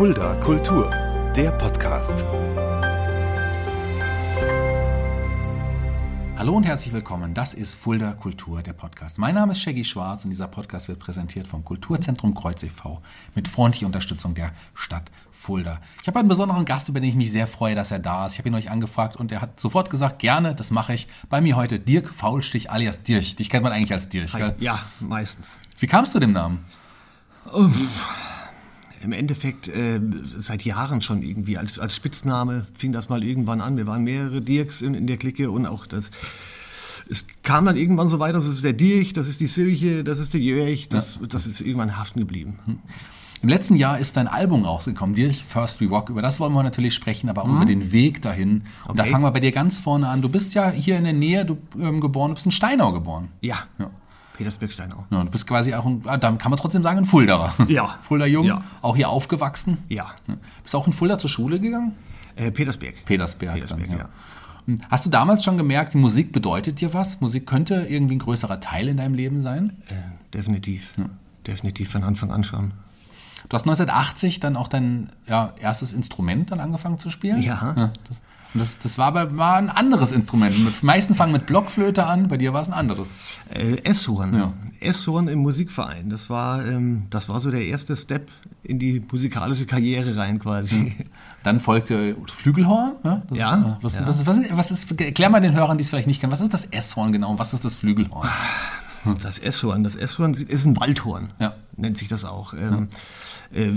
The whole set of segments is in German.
Fulda Kultur, der Podcast. Hallo und herzlich willkommen. Das ist Fulda Kultur, der Podcast. Mein Name ist Shaggy Schwarz und dieser Podcast wird präsentiert vom Kulturzentrum Kreuz e.V. mit freundlicher Unterstützung der Stadt Fulda. Ich habe einen besonderen Gast, über den ich mich sehr freue, dass er da ist. Ich habe ihn euch angefragt und er hat sofort gesagt, gerne, das mache ich. Bei mir heute Dirk Faulstich alias Dirch. Dich kennt man eigentlich als Dirch, gell? Ja, meistens. Wie kamst du dem Namen? Im Endeffekt äh, seit Jahren schon irgendwie als, als Spitzname fing das mal irgendwann an. Wir waren mehrere Dirks in, in der Clique und auch das. Es kam dann irgendwann so weiter, das ist der Dirch, das ist die Silche, das ist der Jörg, das, das ist irgendwann haften geblieben. Im letzten Jahr ist dein Album rausgekommen, Dirch First We Walk. Über das wollen wir natürlich sprechen, aber auch über den Weg dahin. Und da Okay. fangen wir bei dir ganz vorne an. Du bist ja hier in der Nähe du, ähm, geboren, du bist in Steinau geboren. Ja, Ja. Petersberg-Steinau. Ja, du bist quasi auch, ein, ah, da kann man trotzdem sagen, ein Fulderer. Ja. Fulda Jung, Ja. auch hier aufgewachsen. Ja, Ja. Bist du auch in Fulda zur Schule gegangen? äh, Petersberg. Petersberg. Petersberg, dann, ja. Und Hast du damals schon gemerkt, die Musik bedeutet dir was? Musik könnte irgendwie ein größerer Teil in deinem Leben sein? Äh, definitiv. Definitiv von Anfang an schon. Du hast 1980 dann auch dein ja, erstes Instrument dann angefangen zu spielen? Ja. das, und das, das war, aber, war ein anderes Instrument. Die meisten fangen mit Blockflöte an, bei dir war es ein anderes. Äh, S-Horn. Ja. S-Horn im Musikverein. Das war, ähm, das war so der erste Step in die musikalische Karriere rein quasi. Dann folgte Flügelhorn. Ja, das Ja, äh, was, ja. Ist, was, ist, was ist, erklär mal den Hörern, die es vielleicht nicht kennen, was ist das S-Horn genau und was ist das Flügelhorn? Das S-Horn. Das S-Horn ist ein Waldhorn, Ja. Nennt sich das auch. Ähm, äh,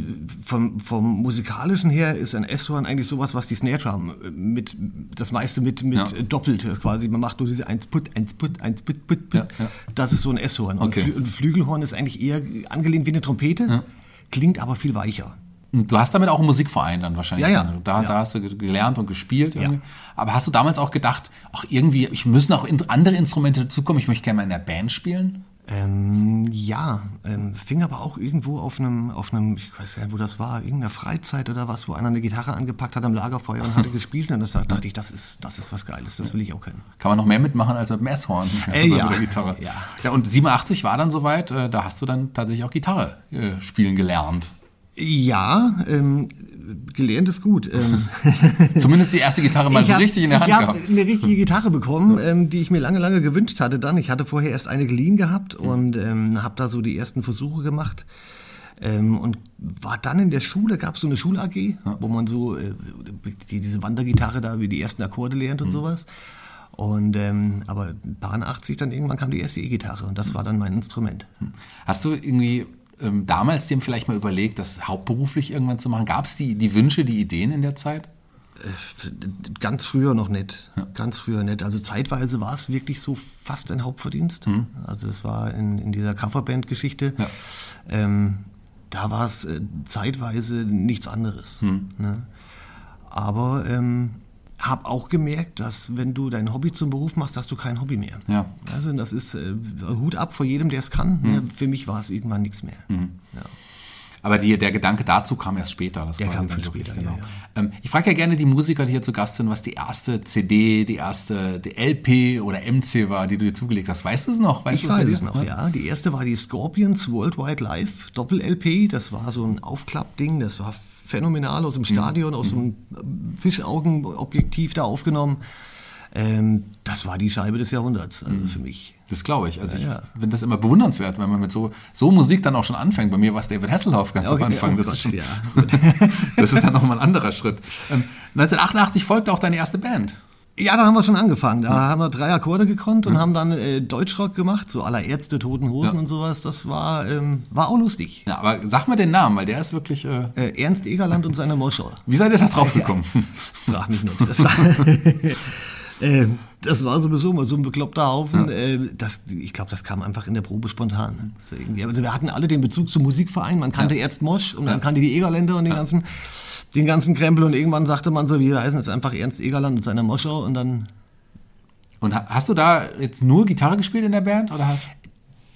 vom, vom musikalischen her ist ein S-Horn eigentlich sowas, was die Snare Drum äh, mit, das meiste mit, mit Ja. doppelt äh, quasi. Man macht nur diese 1 Put, 1 Put, 1 Put, Put, Put. Ja, ja. Das ist so ein S-Horn. Und Okay. Flü- ein Flügelhorn ist eigentlich eher angelehnt wie eine Trompete, klingt aber viel weicher. Und Du hast damit auch einen Musikverein dann wahrscheinlich. Ja, ja. Da, Ja. da hast du ge- gelernt und gespielt. Irgendwie. Aber hast du damals auch gedacht, ach irgendwie, ich müssen auch andere Instrumente dazukommen, ich möchte gerne mal in der Band spielen? Ähm, ja, ähm, fing aber auch irgendwo auf einem, auf einem, ich weiß gar nicht, wo das war, irgendeiner Freizeit oder was, wo einer eine Gitarre angepackt hat am Lagerfeuer und hatte gespielt. Und das dachte ich, das ist, das ist was Geiles, das will ich auch können. Kann man noch mehr mitmachen als mit dem S-Horn? Äh, Also ja. der Gitarre. Ja. ja. Und 87 war dann soweit, äh, da hast du dann tatsächlich auch Gitarre äh, spielen gelernt. Ja, ähm, gelernt ist gut. Ähm, Zumindest die erste Gitarre mal so hab- richtig in der Hand ich habe gehabt. eine richtige Gitarre bekommen, ähm, die ich mir lange, lange gewünscht hatte dann. Ich hatte vorher erst eine geliehen gehabt und ähm, habe da so die ersten Versuche gemacht. Ähm, und war dann in der Schule, gab es so eine Schul-AG, wo man so äh, die, diese Wandergitarre da, wie die ersten Akkorde lernt Mhm. und sowas. Und ähm, aber paar 80 dann irgendwann kam die erste E-Gitarre und das war dann mein Instrument. Hast du irgendwie ähm, damals dem vielleicht mal überlegt, das hauptberuflich irgendwann zu machen? Gab es die, die Wünsche, die Ideen in der Zeit? Ganz früher noch nicht. Ganz früher nicht. Also zeitweise war es wirklich so fast ein Hauptverdienst. Also es war in, in dieser Coverband-Geschichte. Ja. Ähm, da war es äh, zeitweise nichts anderes. Ne? Aber ähm, habe auch gemerkt, dass wenn du dein Hobby zum Beruf machst, hast du kein Hobby mehr. Ja. Also das ist äh, Hut ab vor jedem, der es kann. Ja, für mich war es irgendwann nichts mehr. Ja. Aber die, der Gedanke dazu kam erst später. Das Der kam viel später, genau. Ähm, ich frage ja gerne die Musiker, die hier zu Gast sind, was die erste CD, die erste die LP oder MC war, die du dir zugelegt hast. Weißt du es noch? Weißt Ich weiß es noch, ja. Die erste war die Scorpions Worldwide Live Doppel-LP. Das war so ein Aufklappding. Das war phänomenal aus dem Stadion, aus dem Fischaugenobjektiv da aufgenommen. Ähm, das war die Scheibe des Jahrhunderts also für mich. Das glaube ich. Also ich ja. finde das immer bewundernswert, wenn man mit so, so Musik dann auch schon anfängt. Bei mir war es David Hasselhoff ganz Okay, am Anfang. oh Das, Gott, ist schon, ja. das ist dann nochmal ein anderer Schritt. Ähm, 1988 folgte auch deine erste Band. Ja, da haben wir schon angefangen. Da haben wir drei Akkorde gekonnt und haben dann äh, Deutschrock gemacht, so aller Ärzte, Toten Hosen Ja. und sowas. Das war, ähm, war auch lustig. Ja, aber sag mal den Namen, weil der ist wirklich. Äh, Äh, Ernst Egerland und seine Moschau. wie seid ihr da drauf gekommen? Frag mich nicht. Das war, äh, das war sowieso mal so ein bekloppter Haufen. Äh, das, ich glaube, das kam einfach in der Probe spontan. Also wir hatten alle den Bezug zum Musikverein. Man kannte Ernst Mosch und dann kannte die Egerländer und den ganzen, den ganzen Krempel. Und irgendwann sagte man so, wir heißen jetzt einfach Ernst Egerland und seine Moschau. Und dann Und ha- hast du da jetzt nur Gitarre gespielt in der Band? Oder hast,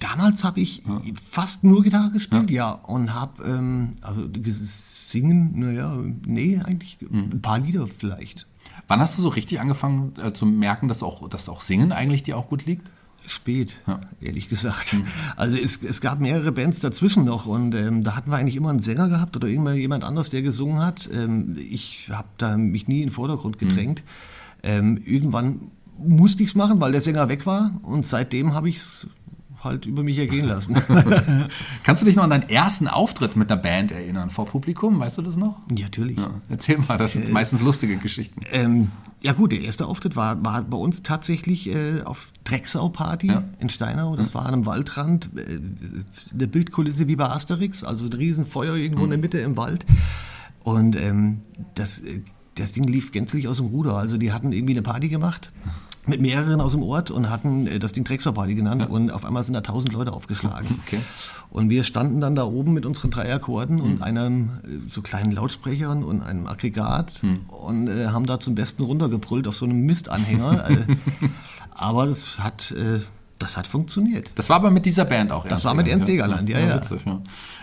Damals habe ich fast nur Gitarre gespielt, ja, und habe ähm, also gesingen, naja, nee, eigentlich ein paar Lieder vielleicht. wann hast du so richtig angefangen äh, zu merken, dass auch, dass auch Singen eigentlich dir auch gut liegt? Spät, ehrlich gesagt. Also es, es gab mehrere Bands dazwischen noch und ähm, da hatten wir eigentlich immer einen Sänger gehabt oder immer jemand anders, der gesungen hat. Ähm, ich habe da mich nie in den Vordergrund gedrängt. Ähm, irgendwann musste ich es machen, weil der Sänger weg war und seitdem habe ich es halt über mich ergehen lassen. Kannst du dich noch an deinen ersten Auftritt mit einer Band erinnern vor Publikum? Weißt du das noch? ja, natürlich. Ja, erzähl mal, das sind meistens lustige Geschichten. Ähm, ja gut, der erste Auftritt war, war bei uns tatsächlich äh, auf Drecksau-Party Ja. in Steinau. Das war an einem Waldrand, äh, eine Bildkulisse wie bei Asterix, also ein Riesenfeuer irgendwo in der Mitte im Wald. Und ähm, das, äh, das Ding lief gänzlich aus dem Ruder. Also die hatten irgendwie eine Party gemacht mit mehreren aus dem Ort und hatten äh, das Ding Drecksau-Party genannt und auf einmal sind da tausend Leute aufgeschlagen. Okay. Und wir standen dann da oben mit unseren drei Akkorden und einem äh, so kleinen Lautsprechern und einem Aggregat und äh, haben da zum Besten runtergebrüllt auf so einem Mistanhänger. äh, aber das hat, äh, das hat funktioniert. Das war aber mit dieser Band auch. Das war mit Ernst Egerland, ja, ja. Witzig, ja.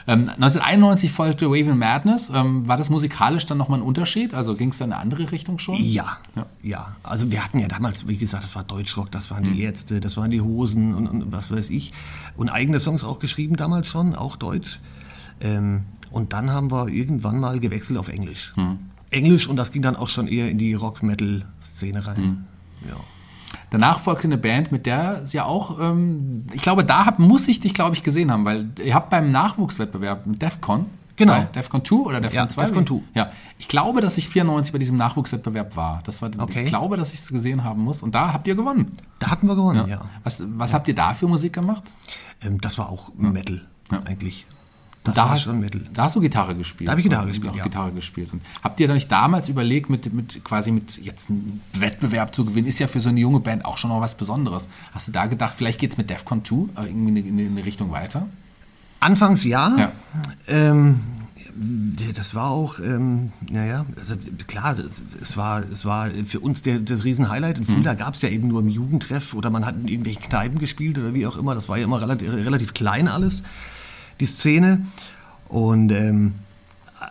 Ähm, 1991 folgte Waving Madness. Ähm, war das musikalisch dann nochmal ein Unterschied? Also ging es da in eine andere Richtung schon? Ja, ja, Also wir hatten ja damals, wie gesagt, das war Deutschrock, das waren die Ärzte, das waren die Hosen und, und was weiß ich. Und eigene Songs auch geschrieben damals schon, auch Deutsch. Ähm, und dann haben wir irgendwann mal gewechselt auf Englisch. Englisch und das ging dann auch schon eher in die Rock-Metal-Szene rein. Ja. Danach folgte eine Band, mit der sie ja auch, ähm, ich glaube, da hab, muss ich dich, glaube ich, gesehen haben, weil ihr habt beim Nachwuchswettbewerb mit DEFCON, Genau. zwei, DEFCON 2 oder DEFCON Ja, 2? DEFCON 2. Ja, ich glaube, dass ich 94 bei diesem Nachwuchswettbewerb war. Das war Okay. Ich glaube, dass ich es gesehen haben muss. Und da habt ihr gewonnen. Da hatten wir gewonnen, ja. Was, was habt ihr da für Musik gemacht? Ähm, das war auch Metal, Ja. eigentlich. Das da war hast, schon Metal. Da hast du Gitarre gespielt. Da hab ich Gitarre gespielt, auch ja. Gitarre gespielt. Und habt ihr euch damals überlegt, mit, mit quasi mit jetzt einen Wettbewerb zu gewinnen, ist ja für so eine junge Band auch schon noch was Besonderes. Hast du da gedacht, vielleicht geht es mit DEFCON 2 äh, irgendwie in eine, in eine Richtung weiter? Anfangs ja. Ja. Ähm, das war auch, ähm, naja, also klar, es, war, es war für uns der, das Riesenhighlight. In Fulda gab es ja eben nur im Jugendtreff oder man hat in irgendwelchen Kneipen gespielt oder wie auch immer. Das war ja immer relativ, relativ klein alles, die Szene. Und ähm,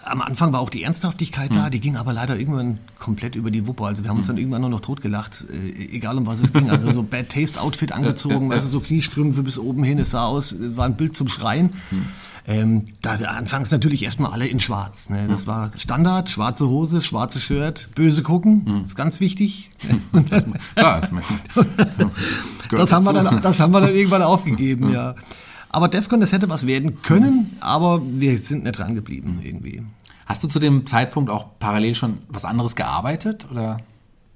am Anfang war auch die Ernsthaftigkeit da, die ging aber leider irgendwann komplett über die Wuppe. Also wir haben uns dann irgendwann nur noch totgelacht, äh, egal um was es ging. Also so Bad Taste Outfit angezogen, also so Kniestrümpfe bis oben hin, es sah aus, es war ein Bild zum Schreien. Ähm, da anfangs natürlich erstmal alle in schwarz. Ne? Das war Standard, schwarze Hose, schwarze Shirt, böse gucken, ist ganz wichtig. Das, haben wir dann, das haben wir dann irgendwann aufgegeben, ja. Aber Defcon, das hätte was werden können, aber wir sind nicht dran geblieben irgendwie. Hast du zu dem Zeitpunkt auch parallel schon was anderes gearbeitet? Oder?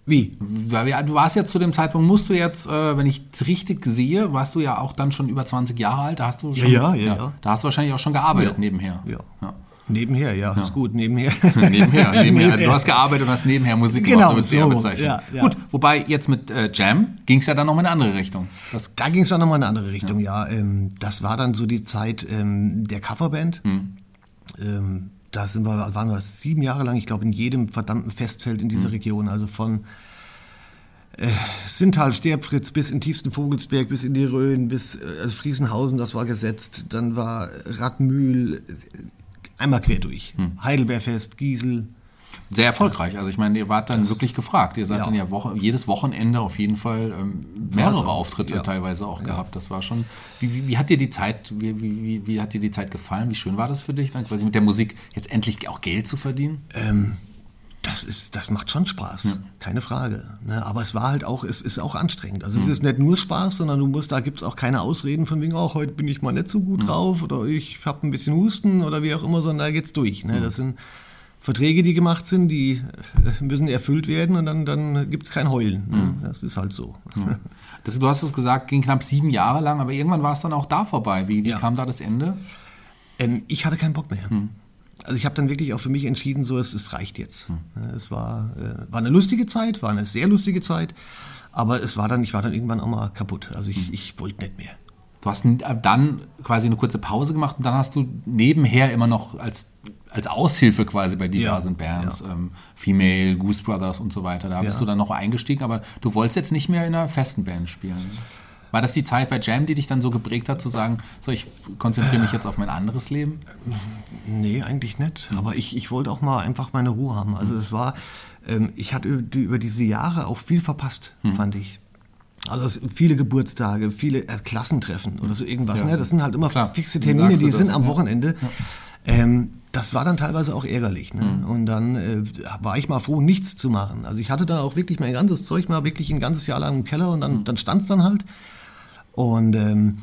Wie? Ja, Du warst jetzt zu dem Zeitpunkt, musst du jetzt, äh, wenn ich es richtig sehe, warst du ja auch dann schon über 20 Jahre alt. Da hast du schon, ja, ja, ja. Da hast du wahrscheinlich auch schon gearbeitet Ja. Nebenher. Ja. Ja. Ja, ist gut, nebenher. nebenher, nebenher. Also du hast gearbeitet und hast nebenher Musik gemacht, Genau, sehr so, bezeichnet. ja, ja. Gut, wobei jetzt mit äh, Jam ging es ja dann nochmal in eine andere Richtung. Das, Da ging es dann nochmal in eine andere Richtung, ja. ähm, das war dann so die Zeit ähm, der Coverband. Ähm, da sind wir, waren wir sieben Jahre lang, ich glaube, in jedem verdammten Festzelt in dieser Region. Also von äh, Sintal, Sterbfritz bis in tiefsten Vogelsberg, bis in die Rhön, bis äh, also Friesenhausen, das war gesetzt. Dann war Radmühl, einmal quer durch. Heidelbergfest, Giesel. sehr erfolgreich. Also ich meine, ihr wart dann wirklich gefragt. Ihr seid ja. dann ja Woche, jedes Wochenende auf jeden Fall ähm, mehrere so. Auftritte Ja. teilweise auch gehabt. Das war schon. Wie, wie, wie hat dir die Zeit, wie, wie, wie, wie hat dir die Zeit gefallen? Wie schön war das für dich, dann quasi mit der Musik jetzt endlich auch Geld zu verdienen? Ähm, das, ist, das macht schon Spaß, keine Frage. Ne? Aber es war halt auch, es ist auch anstrengend. Also es ist nicht nur Spaß, sondern du musst, da gibt es auch keine Ausreden von wegen, oh, heute bin ich mal nicht so gut drauf oder ich habe ein bisschen Husten oder wie auch immer, sondern da geht's durch. Ne? Das sind Verträge, die gemacht sind, die äh, müssen erfüllt werden und dann, dann gibt es kein Heulen. Ne? Das ist halt so. Das, du hast es gesagt, ging knapp sieben Jahre lang, aber irgendwann war es dann auch da vorbei. Wie, wie Ja. kam da das Ende? Ähm, ich hatte keinen Bock mehr. Also ich habe dann wirklich auch für mich entschieden, so es, es reicht jetzt. Äh, Es war, äh, war eine lustige Zeit, war eine sehr lustige Zeit, aber es war dann, ich war dann irgendwann auch mal kaputt. Also ich, ich wollte nicht mehr. Du hast n- dann quasi eine kurze Pause gemacht und dann hast du nebenher immer noch als, als Aushilfe quasi bei diversen Ja, Bands, ähm, Female, Goose Brothers und so weiter, da bist Ja. du dann noch eingestiegen, aber du wolltest jetzt nicht mehr in einer festen Band spielen. War das die Zeit bei Jam, die dich dann so geprägt hat, zu sagen, so ich konzentriere mich jetzt auf mein anderes Leben? Nee, eigentlich nicht. Aber ich, ich wollte auch mal einfach meine Ruhe haben. Also es war, ähm, ich hatte über, die- über diese Jahre auch viel verpasst, fand ich. Also viele Geburtstage, viele äh, Klassentreffen oder so irgendwas. Ja. Ne? Das sind halt immer Klar. fixe Termine, die das, sind am ja. Wochenende. Ähm, das war dann teilweise auch ärgerlich. Ne? Mhm. Und dann äh, war ich mal froh, nichts zu machen. Also ich hatte da auch wirklich mein ganzes Zeug mal wirklich ein ganzes Jahr lang im Keller und Mhm. dann, dann stand es dann halt. Und ähm,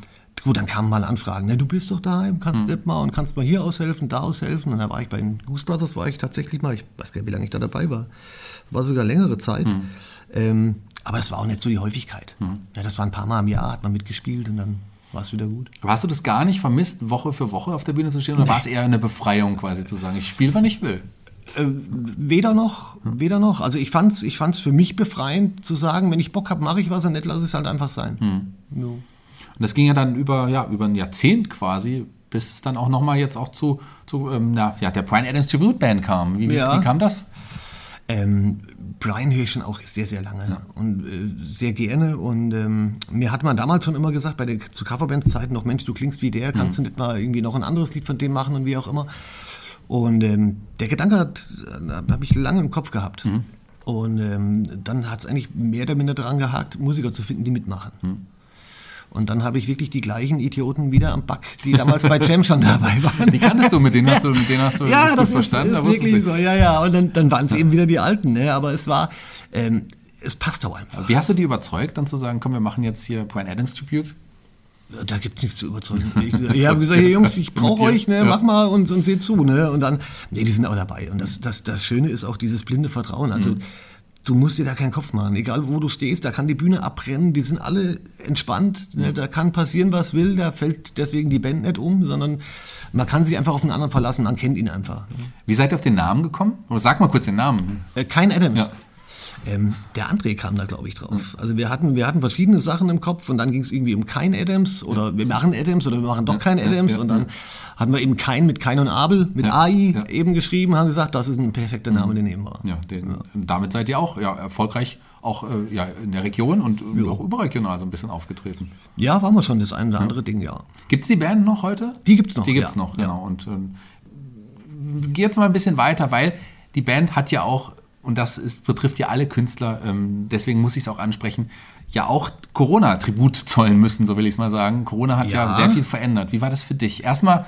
gut, dann kamen mal Anfragen, ne, du bist doch daheim, kannst Mhm. nicht mal und kannst mal hier aushelfen, da aushelfen. Und dann war ich bei den Goose Brothers, war ich tatsächlich mal, ich weiß gar nicht, wie lange ich da dabei war, war sogar längere Zeit. Mhm. Ähm, aber das war auch nicht so die Häufigkeit. Ja, das war ein paar Mal im Jahr, hat man mitgespielt und dann war es wieder gut. Aber hast du das gar nicht vermisst, Woche für Woche auf der Bühne zu stehen? Oder war es eher eine Befreiung quasi zu sagen, ich spiele, wann ich will? Äh, weder noch, weder noch. Also ich fand's, ich fand's für mich befreiend zu sagen, wenn ich Bock habe, mache ich was und nicht, lasse es halt einfach sein. Ja. Und das ging ja dann über, ja, über ein Jahrzehnt quasi, bis es dann auch nochmal jetzt auch zu, zu ähm, na, ja, der Brian Adams Tribute Band kam. Wie, Ja. wie kam das? Ähm, Brian höre ich schon auch sehr, sehr lange und äh, sehr gerne. Und ähm, mir hat man damals schon immer gesagt, bei den zu Coverbands-Zeiten noch, Mensch, du klingst wie der, kannst du nicht mal irgendwie noch ein anderes Lied von dem machen und wie auch immer. Und ähm, der Gedanke hat, äh, habe ich lange im Kopf gehabt. Und ähm, dann hat es eigentlich mehr oder minder daran gehakt, Musiker zu finden, die mitmachen. Und dann habe ich wirklich die gleichen Idioten wieder am Back, die damals bei Jam schon dabei waren. Die kanntest du, mit denen hast du, mit denen hast du Ja, gut das ist, verstanden. da ist wusstest wirklich so, ja, ja. Und dann, dann waren es eben wieder die Alten, ne? aber es war, ähm, es passt auch einfach. Wie hast du die überzeugt, dann zu sagen, komm, wir machen jetzt hier Brian Adams Tribute? Da gibt es nichts zu überzeugen. Ich, ich habe gesagt, hey Jungs, ich brauche euch, ne? ja. mach mal und, und seht zu. Ne? Und dann, nee, die sind auch dabei. Und das, das, das Schöne ist auch dieses blinde Vertrauen. Also Mhm. du musst dir da keinen Kopf machen. Egal wo du stehst, da kann die Bühne abbrennen, die sind alle entspannt. Ne? Da kann passieren, was will, da fällt deswegen die Band nicht um, sondern man kann sich einfach auf den anderen verlassen, man kennt ihn einfach. Wie seid ihr auf den Namen gekommen? Oder sag mal kurz den Namen. Äh, kein Adams. Ja. Ähm, der André kam da, glaube ich, drauf. Also wir hatten, wir hatten verschiedene Sachen im Kopf und dann ging es irgendwie um kein Adams oder wir machen Adams oder wir machen doch kein Adams ja, und dann hatten wir eben kein mit Kein und Abel, mit Ja, AI ja. eben geschrieben, haben gesagt, das ist ein perfekter Name, den nehmen wir. Ja, den, damit seid ihr auch ja, erfolgreich auch äh, ja, in der Region und äh, auch überregional so ein bisschen aufgetreten. Ja, waren wir schon, das ein oder andere Ding, ja. Gibt es die Band noch heute? Die gibt's noch, Die gibt's ja. noch, genau. Und ähm, geh jetzt mal ein bisschen weiter, weil die Band hat ja auch, und das ist, betrifft ja alle Künstler, ähm, deswegen muss ich es auch ansprechen, ja auch Corona-Tribut zollen müssen, so will ich es mal sagen. Corona hat ja. Ja. sehr viel verändert. Wie war das für dich? Erstmal,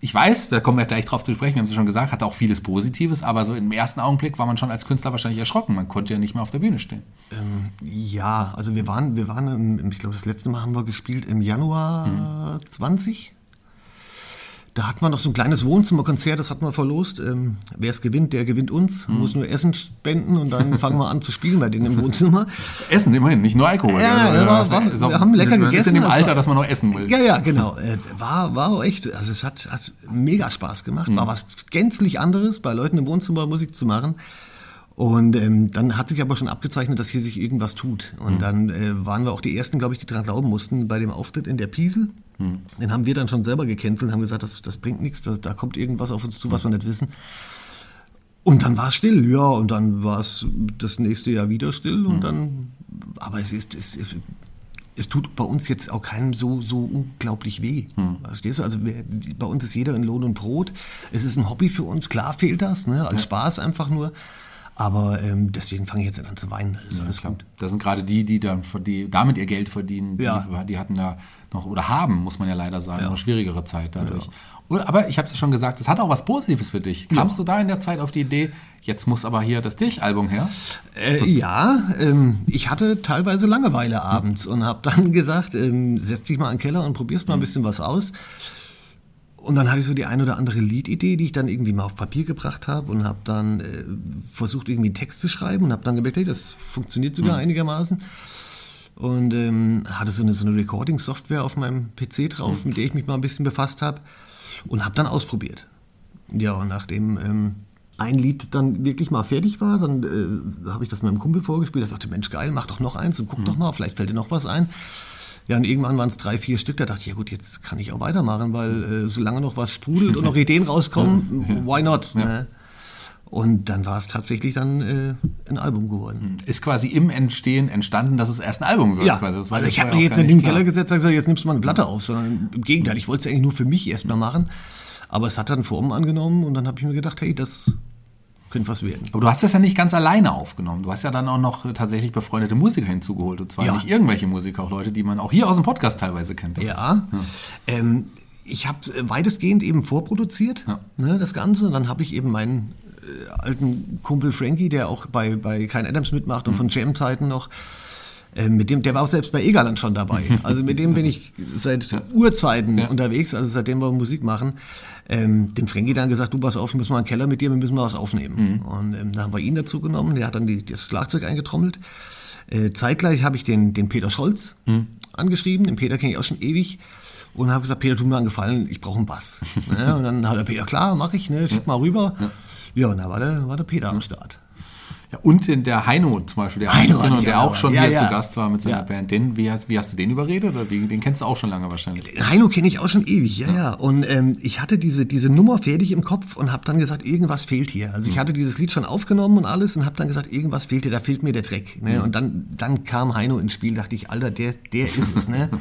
ich weiß, da kommen wir gleich drauf zu sprechen, wir haben es ja schon gesagt, hat auch vieles Positives, aber so im ersten Augenblick war man schon als Künstler wahrscheinlich erschrocken. Man konnte ja nicht mehr auf der Bühne stehen. Ja, also wir waren, wir waren, im, ich glaube, das letzte Mal haben wir gespielt im Januar Mhm. 20. Da hatten wir noch so ein kleines Wohnzimmerkonzert, das hatten wir verlost. Ähm, Wer es gewinnt, der gewinnt uns. Mhm. Muss nur Essen spenden und dann fangen wir an zu spielen bei denen im Wohnzimmer. Essen immerhin, nicht nur Alkohol. Ja, Also, ja, war- war- so- wir haben lecker man ist gegessen, in dem Alter, war- dass man noch essen will. Ja, ja, genau. Äh, War, war auch echt, also es hat, hat mega Spaß gemacht. Mhm. War was gänzlich anderes, bei Leuten im Wohnzimmer Musik zu machen. Und ähm, dann hat sich aber schon abgezeichnet, dass hier sich irgendwas tut. Und Mhm. dann äh, waren wir auch die Ersten, glaube ich, die dran glauben mussten bei dem Auftritt in der Piesel. Mhm. Den haben wir dann schon selber gecancelt, haben gesagt, das, das bringt nichts, das, da kommt irgendwas auf uns zu, was wir nicht wissen. Und dann war es still, ja, und dann war es das nächste Jahr wieder still und dann, aber es ist, es, es, es tut bei uns jetzt auch keinem so, so unglaublich weh. Verstehst du? Also wir, bei uns ist jeder in Lohn und Brot. Es ist ein Hobby für uns, klar fehlt das, ne? als Spaß einfach nur. Aber ähm, deswegen fange ich jetzt an zu weinen. Das ist Ja, alles klar. gut. Das sind gerade die, die dann die, damit ihr Geld verdienen. Die, Ja. die hatten da noch oder haben, muss man ja leider sagen, noch schwierigere Zeit dadurch. Oder, aber ich habe es ja schon gesagt, es hat auch was Positives für dich. Kamst du da in der Zeit auf die Idee, jetzt muss aber hier das Dich-Album her? Äh, ja, ähm, ich hatte teilweise Langeweile abends und habe dann gesagt, ähm, setz dich mal in den Keller und probierst mal ein bisschen was aus. Und dann hatte ich so die ein oder andere Liedidee, die ich dann irgendwie mal auf Papier gebracht habe und habe dann äh, versucht, irgendwie einen Text zu schreiben und habe dann gemerkt, hey, das funktioniert sogar einigermaßen. Und ähm, hatte so eine, so eine Recording-Software auf meinem PC drauf, mit der ich mich mal ein bisschen befasst habe und habe dann ausprobiert. Ja, und nachdem ähm, ein Lied dann wirklich mal fertig war, dann äh, habe ich das meinem Kumpel vorgespielt. Er sagte, Mensch, geil, mach doch noch eins und guck doch mal, vielleicht fällt dir noch was ein. Ja, und irgendwann waren es drei, vier Stück. Da dachte ich, ja gut, jetzt kann ich auch weitermachen, weil äh, solange noch was sprudelt und noch Ideen rauskommen, why not? Ne? Und dann war es tatsächlich dann äh, ein Album geworden. Ist quasi im Entstehen entstanden, dass es erst ein Album wird. Ja, also ich habe mir jetzt in den Keller gesetzt und gesagt, jetzt nimmst du mal eine Platte auf, sondern im Gegenteil, ich wollte es eigentlich nur für mich erstmal machen. Aber es hat dann Formen angenommen und dann habe ich mir gedacht, hey, das könnte was werden. Aber du hast das ja nicht ganz alleine aufgenommen. Du hast ja dann auch noch tatsächlich befreundete Musiker hinzugeholt. Und zwar Ja. nicht irgendwelche Musiker, auch Leute, die man auch hier aus dem Podcast teilweise kennt. Ja. Ähm, ich habe weitestgehend eben vorproduziert, Ja. ne, das Ganze. Und dann habe ich eben meinen äh, alten Kumpel Frankie, der auch bei, bei Kein Adams mitmacht Mhm. und von Jam-Zeiten noch. äh, Mit dem, der war auch selbst bei Egaland schon dabei. Also mit dem bin ich seit Urzeiten Ja. unterwegs, also seitdem wir Musik machen. Ähm, dem Frankie dann gesagt, du pass auf, wir müssen mal einen Keller mit dir, wir müssen mal was aufnehmen. Mhm. Und ähm, da haben wir ihn dazu genommen, der hat dann die, das Schlagzeug eingetrommelt. Äh, zeitgleich habe ich den, den Peter Scholz Mhm. angeschrieben, den Peter kenne ich auch schon ewig. Und habe gesagt, Peter, tu mir einen Gefallen, ich brauche einen Bass. ja, und dann hat der Peter, klar, mache ich, ne, schick mal rüber. Ja, und da war der, war der Peter am Start. Ja, und den, der Heino zum Beispiel, der, Heino, Heino, der auch schon ja, hier ja. zu Gast war mit seiner. Band. Den, wie, hast, wie hast du den überredet? Oder den kennst du auch schon lange wahrscheinlich. Heino kenne ich auch schon ewig, ja, ja. Und ähm, ich hatte diese, diese Nummer fertig im Kopf und habe dann gesagt, irgendwas fehlt hier. Also ich hatte dieses Lied schon aufgenommen und alles und habe dann gesagt, irgendwas fehlt hier, da fehlt mir der Dreck. Ne? Und dann, dann kam Heino ins Spiel, dachte ich, Alter, der, der ist es. Ne?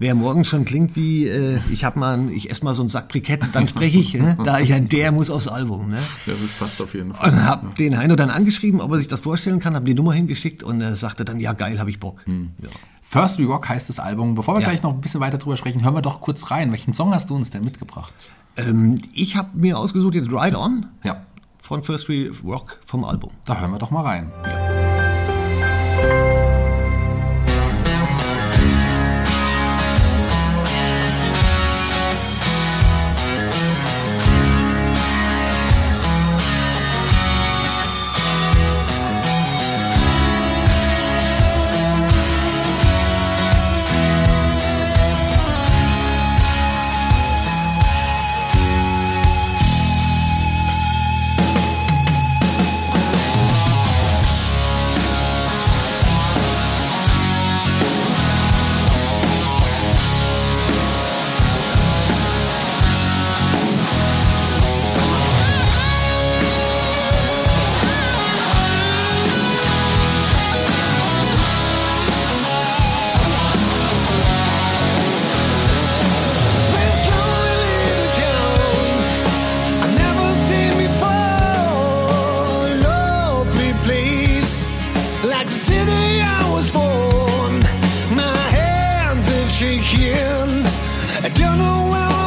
Wer morgen schon klingt wie, äh, ich hab mal, ich esse mal so einen Sack Brikett, dann spreche ich. Ne? Da ich ein, der muss aufs Album. Ne? Ja, das passt auf jeden Fall. Und hab den Heino dann angeschrieben, ob er sich das vorstellen kann, habe die Nummer hingeschickt und er sagte dann, ja geil, habe ich Bock. Ja. First We Rock heißt das Album. Bevor wir Ja. gleich noch ein bisschen weiter drüber sprechen, hören wir doch kurz rein. Welchen Song hast du uns denn mitgebracht? Ähm, ich habe mir ausgesucht jetzt Ride On Ja, von First We Rock vom Album. da hören wir doch mal rein. Ride shaking. I don't know why.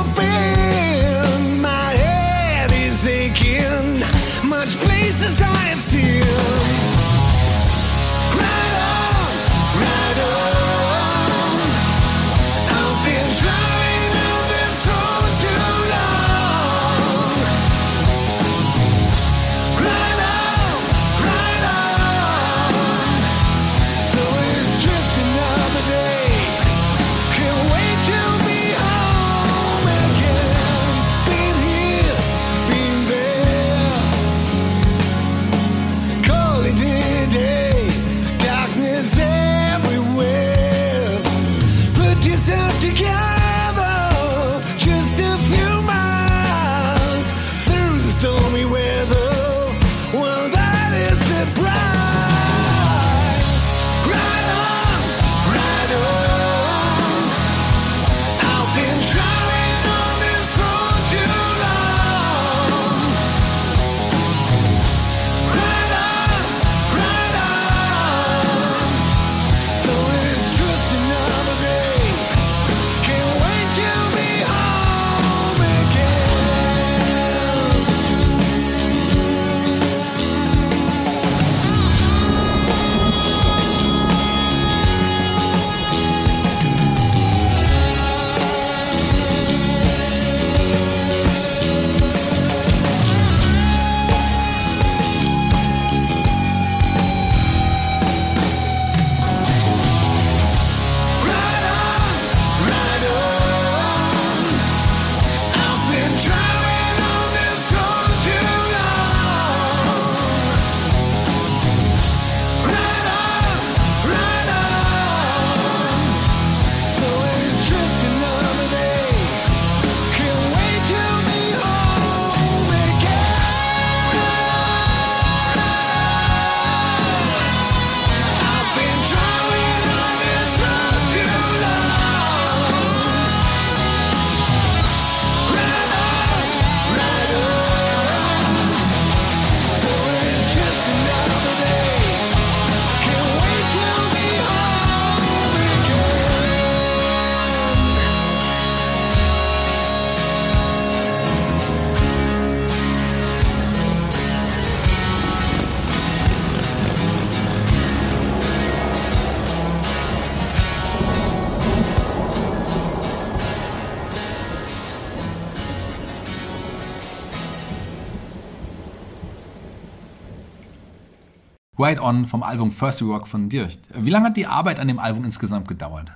Right On vom Album First Rock von Dirch. Wie lange hat die Arbeit an dem Album insgesamt gedauert?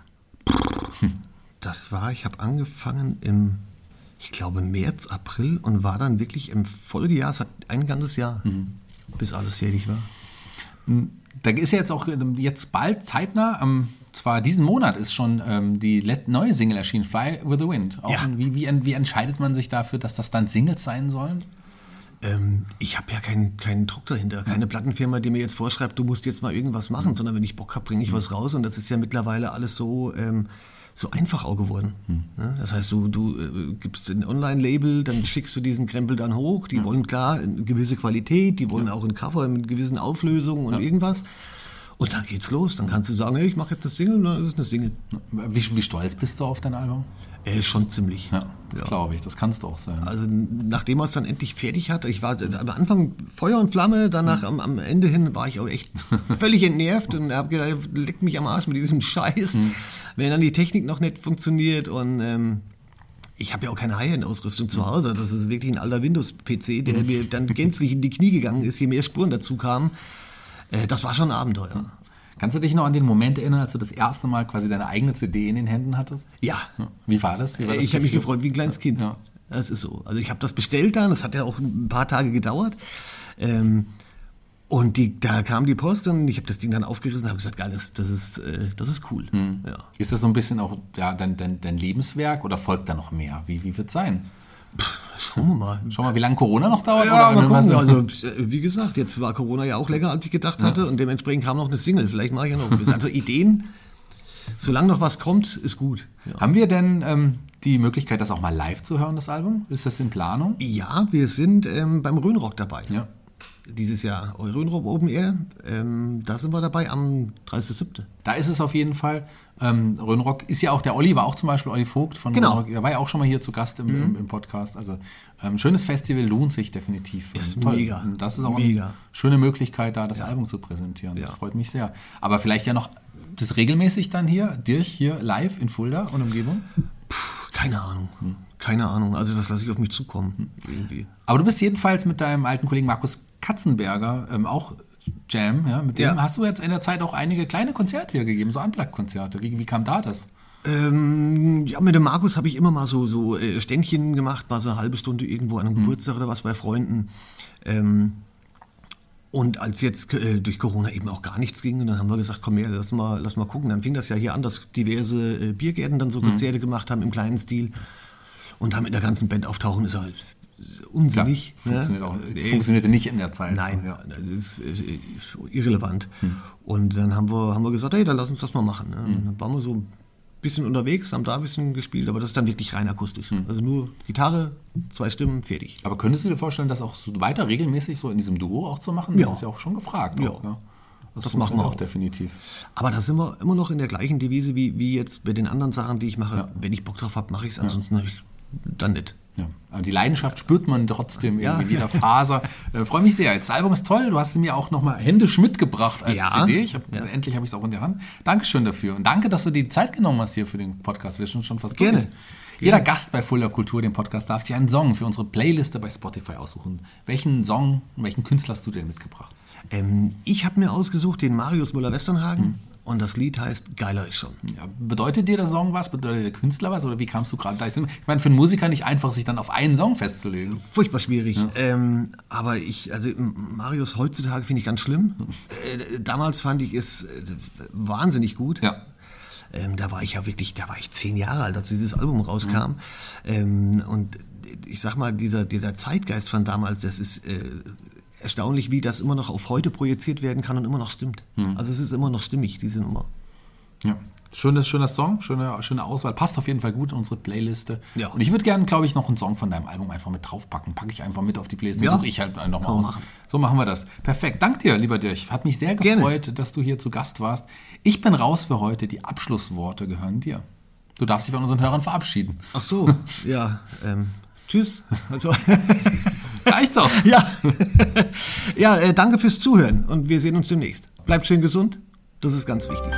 Das war, ich habe angefangen im, ich glaube, März, April und war dann wirklich im Folgejahr, es hat ein ganzes Jahr, bis alles fertig war. Da ist ja jetzt auch ähm, jetzt bald zeitnah, ähm, zwar diesen Monat ist schon ähm, die neue Single erschienen, Fly with the Wind. Ja. wie, wie, wie entscheidet man sich dafür, dass das dann Singles sein sollen? Ähm, ich habe ja keinen keinen Druck dahinter, keine Plattenfirma, die mir jetzt vorschreibt, du musst jetzt mal irgendwas machen, sondern wenn ich Bock habe, bringe ich was raus. Und das ist ja mittlerweile alles so, ähm, so einfach auch geworden. Ne? Das heißt, du, du äh, gibst ein Online-Label, dann schickst du diesen Krempel dann hoch. Die wollen klar eine gewisse Qualität, die wollen auch ein Cover mit gewissen Auflösungen und irgendwas. Und dann geht's los. Dann kannst du sagen, hey, ich mache jetzt eine Single, dann ist es eine Single. Wie, wie stolz bist du auf dein Album? Äh, schon ziemlich. Ja, das glaube ich, das kannst du auch sein. Also nachdem er es dann endlich fertig hatte, ich war am Anfang Feuer und Flamme, danach am, am Ende hin war ich auch echt völlig entnervt und habe gedacht, leckt mich am Arsch mit diesem Scheiß, wenn dann die Technik noch nicht funktioniert und ähm, ich habe ja auch keine High-End-Ausrüstung zu Hause. Das ist wirklich ein alter Windows-PC, der mir dann gänzlich in die Knie gegangen ist, je mehr Spuren dazu kamen. Äh, das war schon ein Abenteuer. Kannst du dich noch an den Moment erinnern, als du das erste Mal quasi deine eigene CD in den Händen hattest? Ja. Wie war das? Wie war das Äh, ich habe mich gefreut wie ein kleines Kind. Ja. Das ist so. Also ich habe das bestellt dann, das hat ja auch ein paar Tage gedauert. Ähm, und die, da kam die Post und ich habe das Ding dann aufgerissen und habe gesagt, geil, das, das, ist, äh, das ist cool. Hm. Ja. Ist das so ein bisschen auch ja, dein, dein, dein Lebenswerk oder folgt da noch mehr? Wie, wie wird es sein? Schauen wir mal. Schau mal, wie lange Corona noch dauert? Ja, mal gucken. Also, wie gesagt, jetzt war Corona ja auch länger, als ich gedacht hatte und dementsprechend kam noch eine Single. Vielleicht mache ich ja noch. ein bisschen. Also Ideen, solange noch was kommt, ist gut. Ja. Haben wir denn ähm, die Möglichkeit, das auch mal live zu hören, das Album? Ist das in Planung? Ja, wir sind ähm, beim Rhönrock dabei. Ja. Dieses Jahr Rhönrock Open Air. Ähm, da sind wir dabei am 30.07. Da ist es auf jeden Fall. Ähm, Rhönrock ist ja auch, der Olli war auch zum Beispiel, Olli Vogt von Genau. Rhönrock, der war ja auch schon mal hier zu Gast im, im, im Podcast. Also ähm, schönes Festival, lohnt sich definitiv. Ist Ähm, mega. Und das ist auch Mega. eine schöne Möglichkeit, da das Album zu präsentieren. Das Ja. freut mich sehr. Aber vielleicht ja noch das regelmäßig dann hier, Dirch hier live in Fulda und Umgebung? Keine Ahnung. Keine Ahnung. Also das lasse ich auf mich zukommen. Irgendwie. Aber du bist jedenfalls mit deinem alten Kollegen Markus Katzenberger ähm, auch Jam, ja, mit dem Ja. hast du jetzt in der Zeit auch einige kleine Konzerte hier gegeben, so Unplugged-Konzerte. Wie, wie kam da das? Ähm, ja, mit dem Markus habe ich immer mal so, so äh, Ständchen gemacht, mal so eine halbe Stunde irgendwo an einem Geburtstag oder was bei Freunden. Ähm, und als jetzt äh, durch Corona eben auch gar nichts ging, dann haben wir gesagt, komm her, lass mal, lass mal gucken. Dann fing das ja hier an, dass diverse äh, Biergärten dann so Konzerte gemacht haben im kleinen Stil. Und da mit der ganzen Band auftauchen ist halt unsinnig. Klar, funktioniert, ne? auch, Äh, funktionierte nicht in der Zeit. Nein, Ja. das ist äh, irrelevant. Und dann haben wir, haben wir gesagt, hey, dann lass uns das mal machen. Ne? Und Dann waren wir so ein bisschen unterwegs, haben da ein bisschen gespielt, aber das ist dann wirklich rein akustisch. Also nur Gitarre, zwei Stimmen, fertig. Aber könntest du dir vorstellen, das auch so weiter regelmäßig so in diesem Duo auch zu machen? Ja. Das ist ja auch schon gefragt. Ja. Auch, ja. Das, Das machen wir auch. definitiv. Aber da sind wir immer noch in der gleichen Devise wie, wie jetzt bei den anderen Sachen, die ich mache. Ja. Wenn ich Bock drauf habe, mache ich es, ansonsten hab ich dann nicht. Ja. Aber die Leidenschaft spürt man trotzdem Ja. irgendwie in jeder Faser. äh, Freue mich sehr. Das Album ist toll. Du hast es mir auch nochmal händisch mitgebracht als Ja. CD. Ich hab, Ja. Endlich habe ich es auch in der Hand. Dankeschön dafür. Und danke, dass du dir die Zeit genommen hast hier für den Podcast. Wir sind schon fast Gerne. durch. Jeder Gast bei Fuller Kultur, dem Podcast, darf sich einen Song für unsere Playliste bei Spotify aussuchen. Welchen Song und welchen Künstler hast du denn mitgebracht? Ähm, ich habe mir ausgesucht den Marius Müller-Westernhagen und das Lied heißt Geiler ist schon. Ja, bedeutet dir der Song was? Bedeutet der Künstler was? Oder wie kamst du gerade da? Ich meine, für einen Musiker nicht einfach, sich dann auf einen Song festzulegen. Furchtbar schwierig. Ähm, aber ich, also Marius heutzutage finde ich ganz schlimm. Äh, damals fand ich es äh, wahnsinnig gut. Ja. Ähm, da war ich ja wirklich, da war ich zehn Jahre alt, als dieses Album rauskam. Ähm, und ich sag mal, dieser, dieser Zeitgeist von damals, das ist äh, erstaunlich, wie das immer noch auf heute projiziert werden kann und immer noch stimmt. Also es ist immer noch stimmig, diese Nummer. Ja. Schönes, schöner Song, schöne, schöne Auswahl. Passt auf jeden Fall gut in unsere Playliste. Ja. Und ich würde gerne, glaube ich, noch einen Song von deinem Album einfach mit draufpacken. Packe ich einfach mit auf die Playliste. Ja. Suche ich halt nochmal aus. machen. So machen wir das. Perfekt. Dank dir, lieber Dirch. Hat mich sehr Gerne. gefreut, dass du hier zu Gast warst. Ich bin raus für heute. Die Abschlussworte gehören dir. Du darfst dich von unseren Hörern verabschieden. Ach so, ja. Ähm, tschüss. Also, Reicht's auch. ja, ja äh, danke fürs Zuhören und wir sehen uns demnächst. Bleibt schön gesund, das ist ganz wichtig.